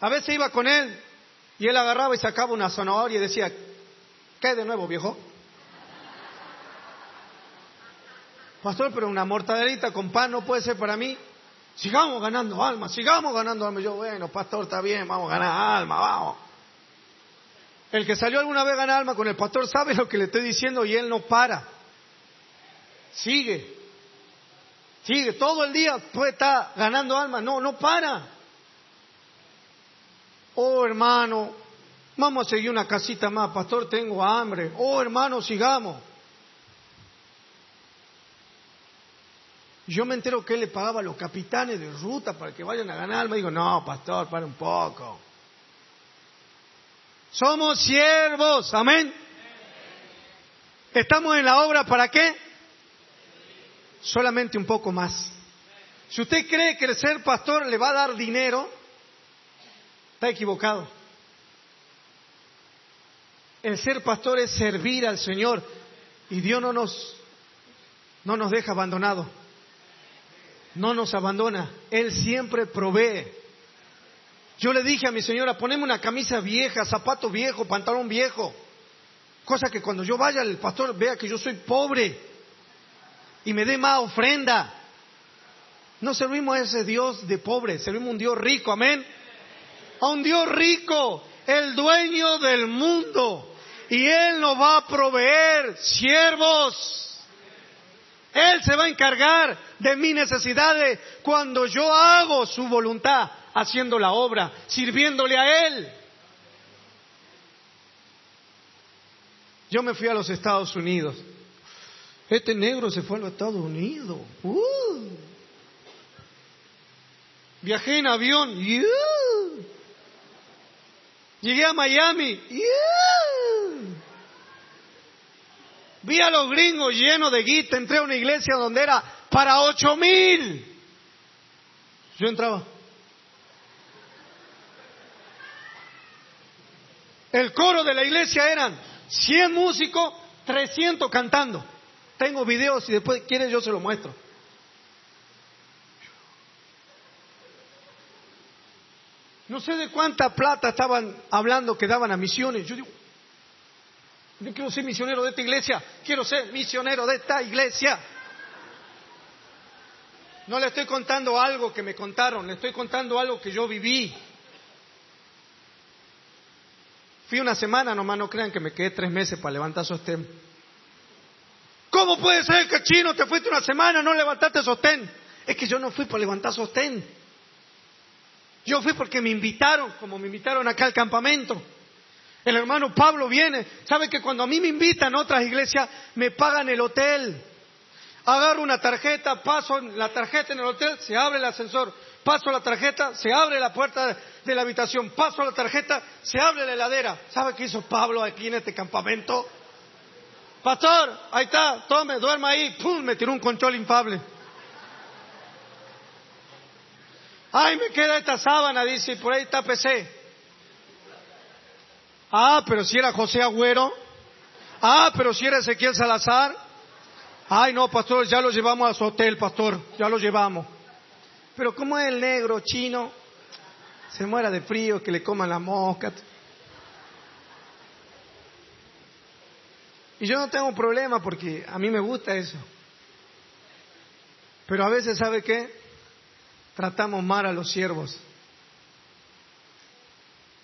A veces iba con él y él agarraba y sacaba una zanahoria y decía, ¿qué de nuevo, viejo? Pastor, pero una mortadelita con pan no puede ser para mí. Sigamos ganando alma, sigamos ganando alma. Yo, bueno, pastor, está bien, vamos a ganar alma, vamos. El que salió alguna vez a ganar alma con el pastor sabe lo que le estoy diciendo y él no para. Sigue. Sigue. Todo el día puede estar ganando alma. No, no para. Oh, hermano, vamos a seguir una casita más. Pastor, tengo hambre. Oh, hermano, sigamos. Yo me entero que él le pagaba a los capitanes de ruta para que vayan a ganar alma. Digo, no, pastor, para un poco. Somos siervos, amén. ¿Estamos en la obra para qué? Solamente un poco más. Si usted cree que el ser pastor le va a dar dinero, está equivocado. El ser pastor es servir al Señor y Dios no nos, no nos deja abandonados. No nos abandona. Él siempre provee. Yo le dije a mi señora, poneme una camisa vieja, zapato viejo, pantalón viejo. Cosa que cuando yo vaya el pastor vea que yo soy pobre y me dé más ofrenda. No servimos a ese Dios de pobre, servimos a un Dios rico, amén. A un Dios rico, el dueño del mundo. Y Él nos va a proveer siervos. Él se va a encargar de mis necesidades cuando yo hago su voluntad haciendo la obra, sirviéndole a Él. Yo me fui a los Estados Unidos. Este negro se fue a los Estados Unidos. Uh. Viajé en avión. Llegué a Miami. Vi a los gringos llenos de guita. Entré a una iglesia donde era para ocho mil. Yo entraba. El coro de la iglesia eran 100 músicos, 300 cantando. Tengo videos y después quieren yo se lo muestro. No sé de cuánta plata estaban hablando que daban a misiones. Yo digo, yo quiero ser misionero de esta iglesia, quiero ser misionero de esta iglesia. No le estoy contando algo que me contaron, le estoy contando algo que yo viví. Fui una semana nomás, no crean que me quedé tres meses para levantar sostén. ¿Cómo puede ser que chino te fuiste una semana, no levantaste sostén? Es que yo no fui para levantar sostén. Yo fui porque me invitaron, como me invitaron acá al campamento. El hermano Pablo viene. ¿Sabe que cuando a mí me invitan a otras iglesias, me pagan el hotel? Agarro una tarjeta, paso la tarjeta en el hotel, se abre el ascensor paso la tarjeta, se abre la puerta de la habitación, paso la tarjeta, se abre la heladera. ¿Sabe qué hizo Pablo aquí en este campamento? Pastor, ahí está, tome, duerma ahí, ¡pum! Me tiró un control infable. Ay, me queda esta sábana, dice, y por ahí está PC. Ah, pero si era José Agüero. Ah, pero si era Ezequiel Salazar. Ay, no, pastor, ya lo llevamos a su hotel, pastor, ya lo llevamos. Pero como es el negro chino, se muera de frío, que le coman la mosca. Y yo no tengo problema porque a mí me gusta eso. Pero a veces, ¿sabe qué? Tratamos mal a los siervos.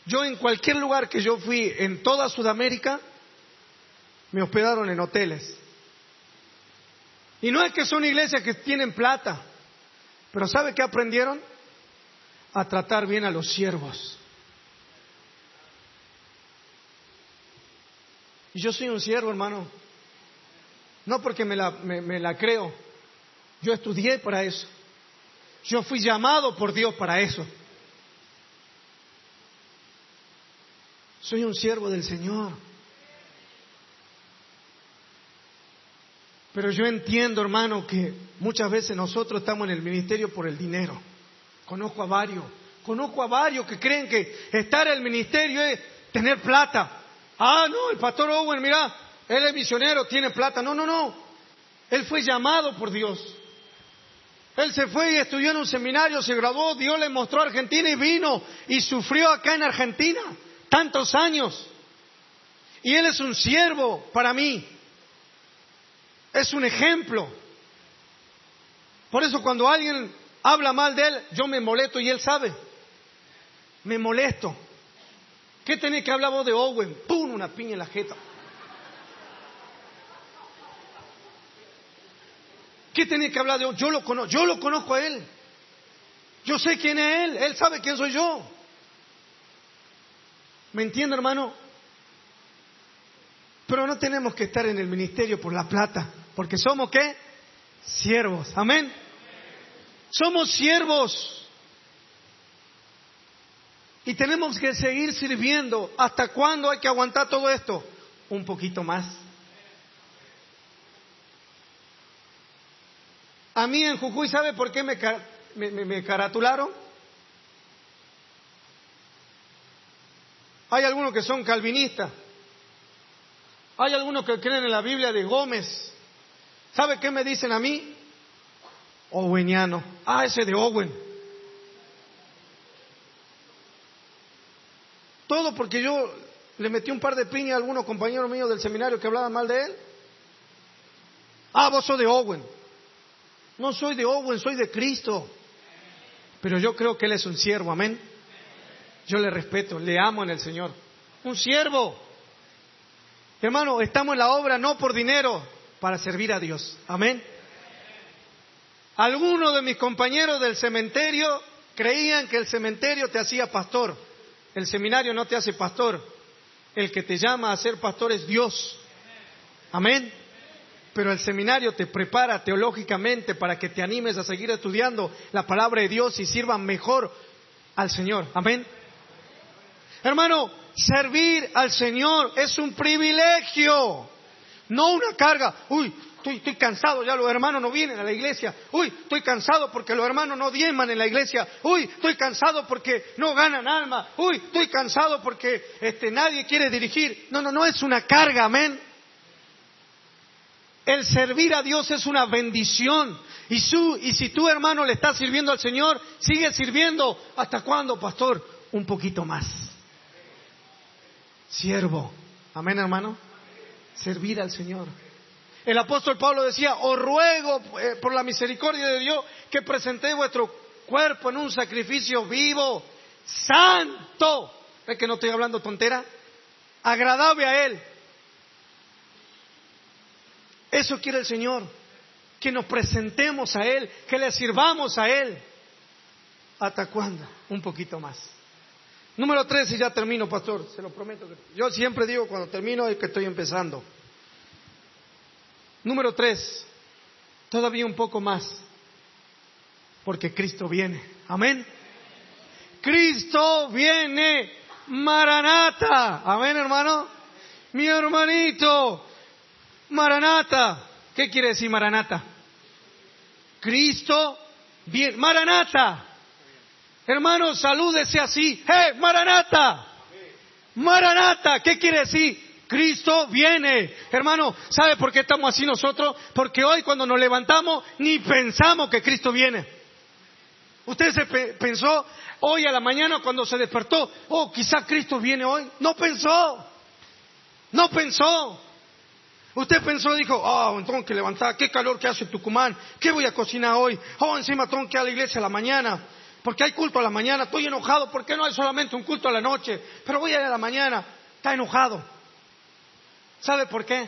Yo en cualquier lugar que yo fui, en toda Sudamérica, me hospedaron en hoteles. Y no es que son iglesias que tienen plata. Pero ¿sabe qué aprendieron? A tratar bien a los siervos. Y yo soy un siervo, hermano. No porque me la, me la creo. Yo estudié para eso. Yo fui llamado por Dios para eso. Soy un siervo del Señor. Pero yo entiendo, hermano, que muchas veces nosotros estamos en el ministerio por el dinero. Conozco a varios, conozco a varios que creen que estar en el ministerio es tener plata. Ah, no, el pastor Owen, mira, él es misionero, tiene plata. No, no, no. Él fue llamado por Dios. Él se fue y estudió en un seminario, se graduó, Dios le mostró a Argentina y vino y sufrió acá en Argentina tantos años. Y Él es un siervo para mí. Es un ejemplo. Por eso cuando alguien habla mal de Él, yo me molesto y Él sabe. Me molesto. ¿Qué tenés que hablar vos de Owen? ¡Pum! Una piña en la jeta. ¿Qué tenés que hablar de? Yo lo conozco, yo lo conozco a Él. Yo sé quién es Él. Él sabe quién soy yo. ¿Me entiende, hermano? Pero no tenemos que estar en el ministerio por la plata, porque somos qué? Siervos. Amén. Somos siervos. Y tenemos que seguir sirviendo. ¿Hasta cuándo hay que aguantar todo esto? Un poquito más. A mí en Jujuy, ¿sabe por qué me, caratularon? Hay algunos que son calvinistas. Hay algunos que creen en la Biblia de Gómez. ¿Sabe qué me dicen a mí? Oweniano. Ah, ese de Owen. Todo porque yo le metí un par de piñas a algunos compañeros míos del seminario que hablaban mal de él. Ah, vos sos de Owen. No soy de Owen, soy de Cristo. Pero yo creo que Él es un siervo, amén. Yo le respeto, le amo en el Señor. Un siervo. Hermano, estamos en la obra no por dinero, para servir a Dios. Amén. Algunos de mis compañeros del cementerio creían que el cementerio te hacía pastor. El seminario no te hace pastor. El que te llama a ser pastor es Dios. Amén. Pero el seminario te prepara teológicamente para que te animes a seguir estudiando la palabra de Dios y sirvan mejor al Señor. Amén. Hermano, servir al Señor es un privilegio, no una carga. Uy, estoy, cansado, ya los hermanos no vienen a la iglesia. Uy, estoy cansado porque los hermanos no diezman en la iglesia. Uy, estoy cansado porque no ganan alma. Uy, estoy cansado porque este, nadie quiere dirigir. No, no, no es una carga, amén. El servir a Dios es una bendición. Y, si tu hermano le está sirviendo al Señor, sigue sirviendo. ¿Hasta cuándo, pastor? Un poquito más siervo. Amén, hermano. Servir al Señor. El apóstol Pablo decía, os ruego eh, por la misericordia de Dios que presentéis vuestro cuerpo en un sacrificio vivo, santo. ¿Es que no estoy hablando tontera? Agradable a Él. Eso quiere el Señor, que nos presentemos a Él, que le sirvamos a Él. ¿Hasta cuándo? Un poquito más. Número tres, y ya termino, pastor, se lo prometo. Yo siempre digo cuando termino es que estoy empezando. Número tres, todavía un poco más, porque Cristo viene. Amén. Cristo viene, Maranata. Amén, hermano. Mi hermanito, Maranata. ¿Qué quiere decir Maranata? Cristo viene, Maranata. Hermano, salúdese así. ¡Eh, Maranata! Maranata, ¿qué quiere decir? Cristo viene. Hermano, ¿sabe por qué estamos así nosotros? Porque hoy cuando nos levantamos ni pensamos que Cristo viene. Usted se pensó hoy a la mañana cuando se despertó, oh, quizá Cristo viene hoy. No pensó. No pensó. Usted pensó, dijo, oh, tengo que levantar, qué calor que hace Tucumán, ¿qué voy a cocinar hoy? Oh, encima tengo que ir a la iglesia a la mañana porque hay culto a la mañana, estoy enojado, ¿por qué no hay solamente un culto a la noche? Pero voy a ir a la mañana, está enojado. ¿Sabe por qué?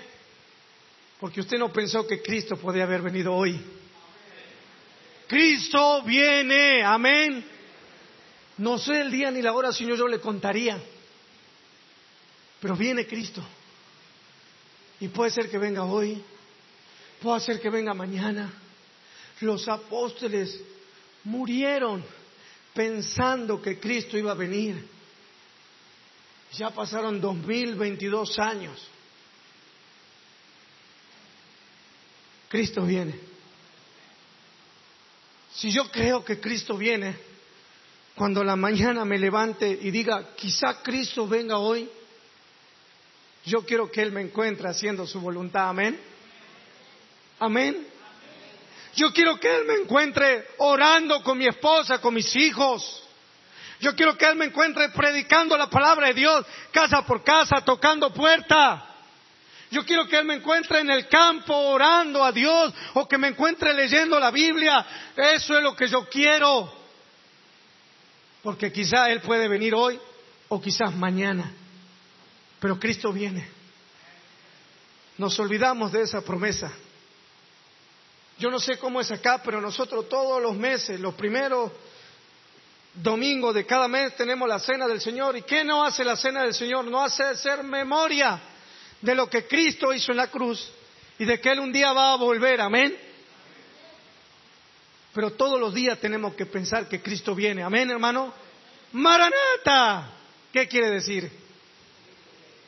Porque usted no pensó que Cristo podía haber venido hoy. Cristo viene, amén. No sé el día ni la hora, Señor, yo le contaría. Pero viene Cristo. Y puede ser que venga hoy, puede ser que venga mañana. Los apóstoles murieron pensando que Cristo iba a venir. Ya pasaron 2022 años. Cristo viene. Si yo creo que Cristo viene, cuando la mañana me levante y diga, quizá Cristo venga hoy, yo quiero que Él me encuentre haciendo su voluntad. Amén. Amén. Yo quiero que Él me encuentre orando con mi esposa, con mis hijos. Yo quiero que Él me encuentre predicando la palabra de Dios, casa por casa, tocando puerta. Yo quiero que Él me encuentre en el campo orando a Dios o que me encuentre leyendo la Biblia. Eso es lo que yo quiero. Porque quizá Él puede venir hoy o quizás mañana. Pero Cristo viene. Nos olvidamos de esa promesa. Yo no sé cómo es acá, pero nosotros todos los meses, los primeros domingos de cada mes tenemos la cena del Señor. ¿Y qué no hace la cena del Señor? No hace hacer memoria de lo que Cristo hizo en la cruz y de que Él un día va a volver. Amén. Pero todos los días tenemos que pensar que Cristo viene. Amén, hermano. Maranata. ¿Qué quiere decir?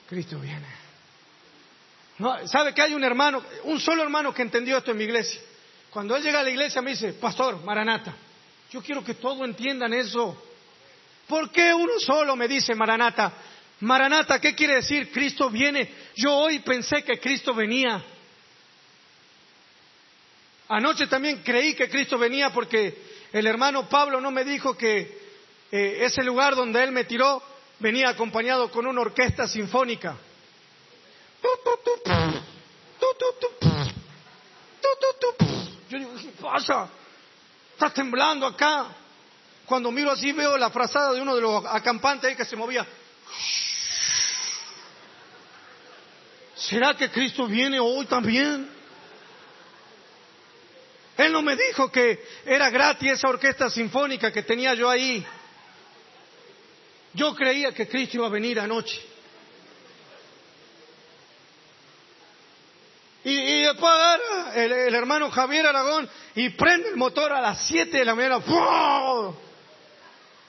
Cristo viene. ¿Sabe que hay un hermano, un solo hermano que entendió esto en mi iglesia? Cuando él llega a la iglesia me dice, pastor, Maranata. Yo quiero que todos entiendan eso. ¿Por qué uno solo me dice Maranata? Maranata, ¿qué quiere decir? Cristo viene. Yo hoy pensé que Cristo venía. Anoche también creí que Cristo venía porque el hermano Pablo no me dijo que eh, ese lugar donde él me tiró venía acompañado con una orquesta sinfónica. Yo digo, ¿qué pasa? Está temblando acá. Cuando miro así veo la frazada de uno de los acampantes ahí que se movía. ¿Será que Cristo viene hoy también? Él no me dijo que era gratis esa orquesta sinfónica que tenía yo ahí. Yo creía que Cristo iba a venir anoche. Y, después el, el, hermano Javier Aragón y prende el motor a las 7 de la mañana.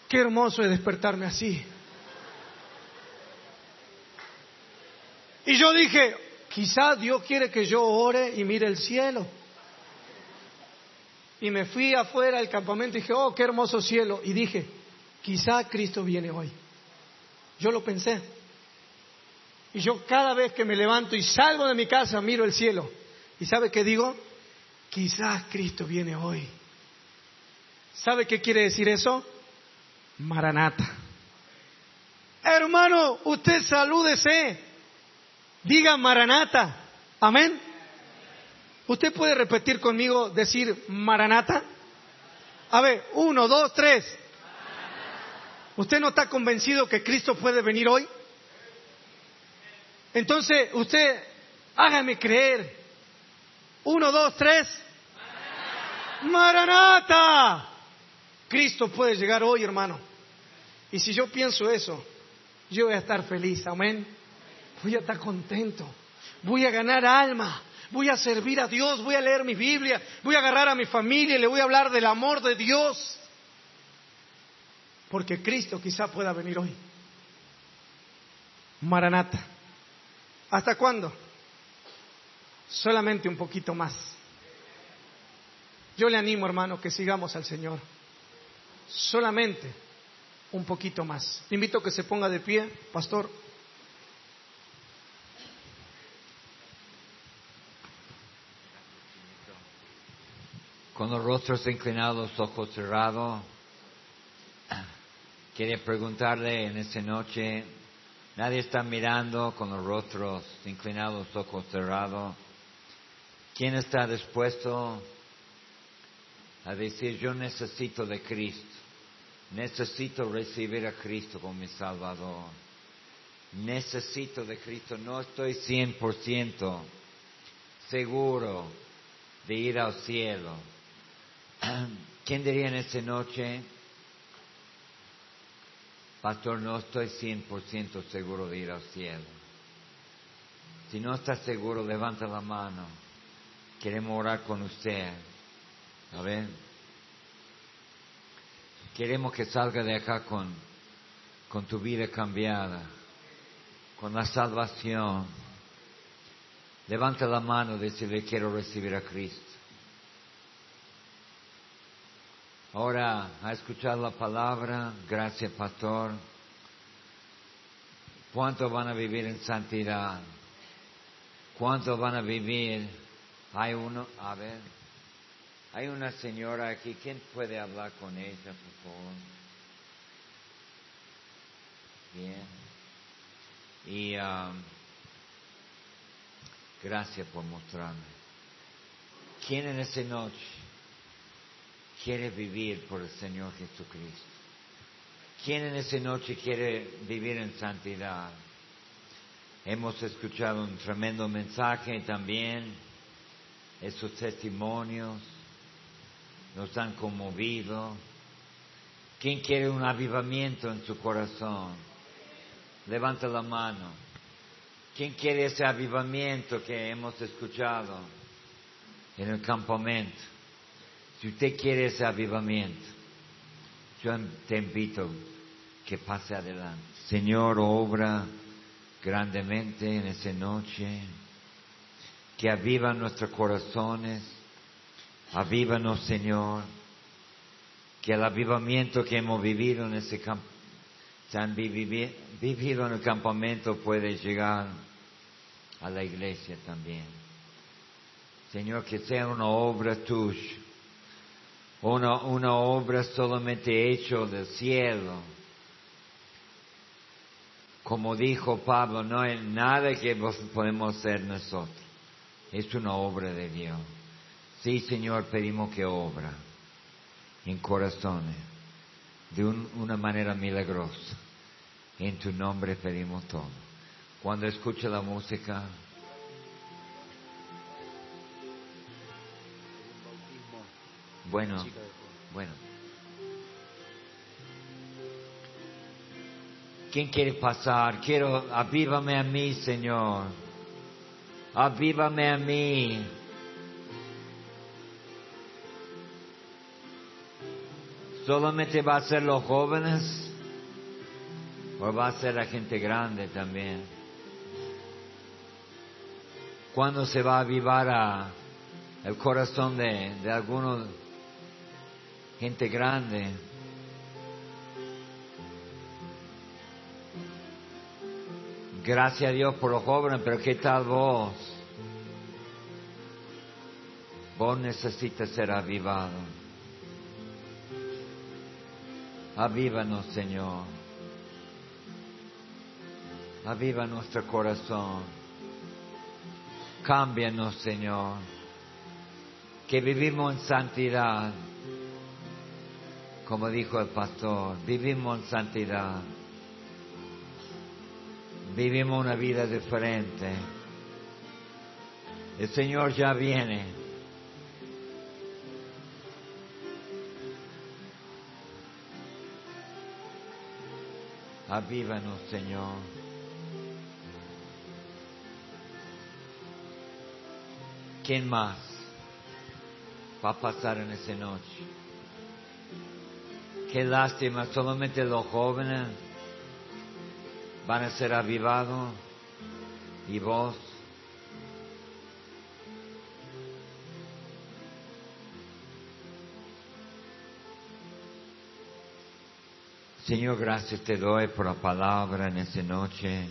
Qué hermoso es despertarme así. Y yo dije, quizá Dios quiere que yo ore y mire el cielo. Y me fui afuera del campamento y dije, oh, qué hermoso cielo. Y dije, quizá Cristo viene hoy. Yo lo pensé. Y yo cada vez que me levanto y salgo de mi casa miro el cielo. ¿Y sabe qué digo? Quizás Cristo viene hoy. ¿Sabe qué quiere decir eso? Maranata. Hermano, usted salúdese. Diga Maranata. Amén. ¿Usted puede repetir conmigo, decir Maranata? A ver, uno, dos, tres. ¿Usted no está convencido que Cristo puede venir hoy? Entonces, usted, hágame creer. Uno, dos, tres. Maranata. Cristo puede llegar hoy, hermano. Y si yo pienso eso, yo voy a estar feliz. Amén voy a estar contento, voy a ganar alma, voy a servir a Dios, voy a leer mi Biblia, voy a agarrar a mi familia y le voy a hablar del amor de Dios. Porque Cristo quizá pueda venir hoy. Maranata. ¿Hasta cuándo? Solamente un poquito más. Yo le animo, hermano, que sigamos al Señor. Solamente un poquito más. Le invito a que se ponga de pie, pastor. con los rostros inclinados, ojos cerrados, quiere preguntarle en esta noche, nadie está mirando con los rostros inclinados, ojos cerrados, ¿quién está dispuesto a decir yo necesito de Cristo? Necesito recibir a Cristo como mi Salvador. Necesito de Cristo. No estoy 100% seguro de ir al cielo ¿Quién diría en esta noche, Pastor, no estoy 100% seguro de ir al cielo? Si no está seguro, levanta la mano. Queremos orar con usted. A ver. Queremos que salga de acá con, con tu vida cambiada, con la salvación. Levanta la mano y decirle quiero recibir a Cristo. Ahora, a escuchar la palabra, gracias pastor. ¿Cuántos van a vivir en santidad? ¿Cuántos van a vivir? Hay uno, a ver, hay una señora aquí, ¿quién puede hablar con ella, por favor? Bien. Y um, gracias por mostrarme. ¿Quién en esta noche quiere vivir por el Señor Jesucristo? ¿Quién en esta noche quiere vivir en santidad? Hemos escuchado un tremendo mensaje también, esos testimonios nos han conmovido. ¿Quién quiere un avivamiento en su corazón? Levanta la mano. ¿Quién quiere ese avivamiento que hemos escuchado en el campamento? Si usted quiere ese avivamiento, yo te invito que pase adelante. Señor, obra grandemente en esa noche, que aviva nuestros corazones, avívanos Señor, que el avivamiento que hemos vivido en ese campo, se han vivido en el campamento puede llegar a la iglesia también. Señor, que sea una obra tuya, una, una obra solamente hecha del cielo como dijo Pablo, no hay nada que podemos hacer nosotros. Es una obra de Dios. Sí, Señor, pedimos que obra en corazones de una manera milagrosa. En tu nombre pedimos todo. Cuando escuche la música, bueno, bueno. ¿Quién quiere pasar? Quiero, avívame a mí, Señor. Avívame a mí. ¿Solamente va a ser los jóvenes? ¿O va a ser la gente grande también? ¿Cuándo se va a avivar el corazón de algunos gente grande? Gracias a Dios por los jóvenes, pero ¿qué tal vos? Vos necesitas ser avivado. Avívanos, Señor. Aviva nuestro corazón. Cámbianos, Señor. Que vivimos en santidad. Como dijo el pastor, vivimos en santidad vivimos una vida diferente. El Señor ya viene. Avívanos, Señor. ¿Quién más va a pasar en esa noche? Qué lástima, solamente los jóvenes van a ser avivados y vos Señor, gracias te doy por la palabra en esta noche.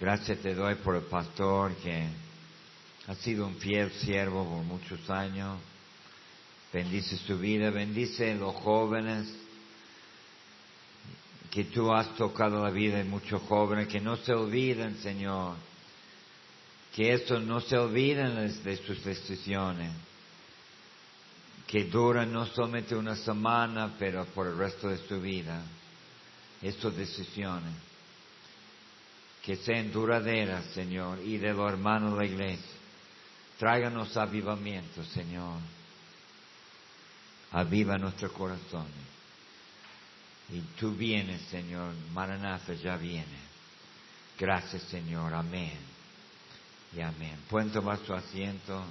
Gracias te doy por el pastor que ha sido un fiel siervo por muchos años. Bendice su vida, bendice los jóvenes que tú has tocado la vida de muchos jóvenes, que no se olviden, Señor, que esto no se olviden de sus decisiones, que duran no solamente una semana, pero por el resto de su vida, estas decisiones, que sean duraderas, Señor, y de los hermanos de la iglesia. Tráiganos avivamiento, Señor. Aviva nuestro corazón. Y tú vienes, Señor. Maranatha ya viene. Gracias, Señor. Amén. y amén. Pueden tomar su asiento.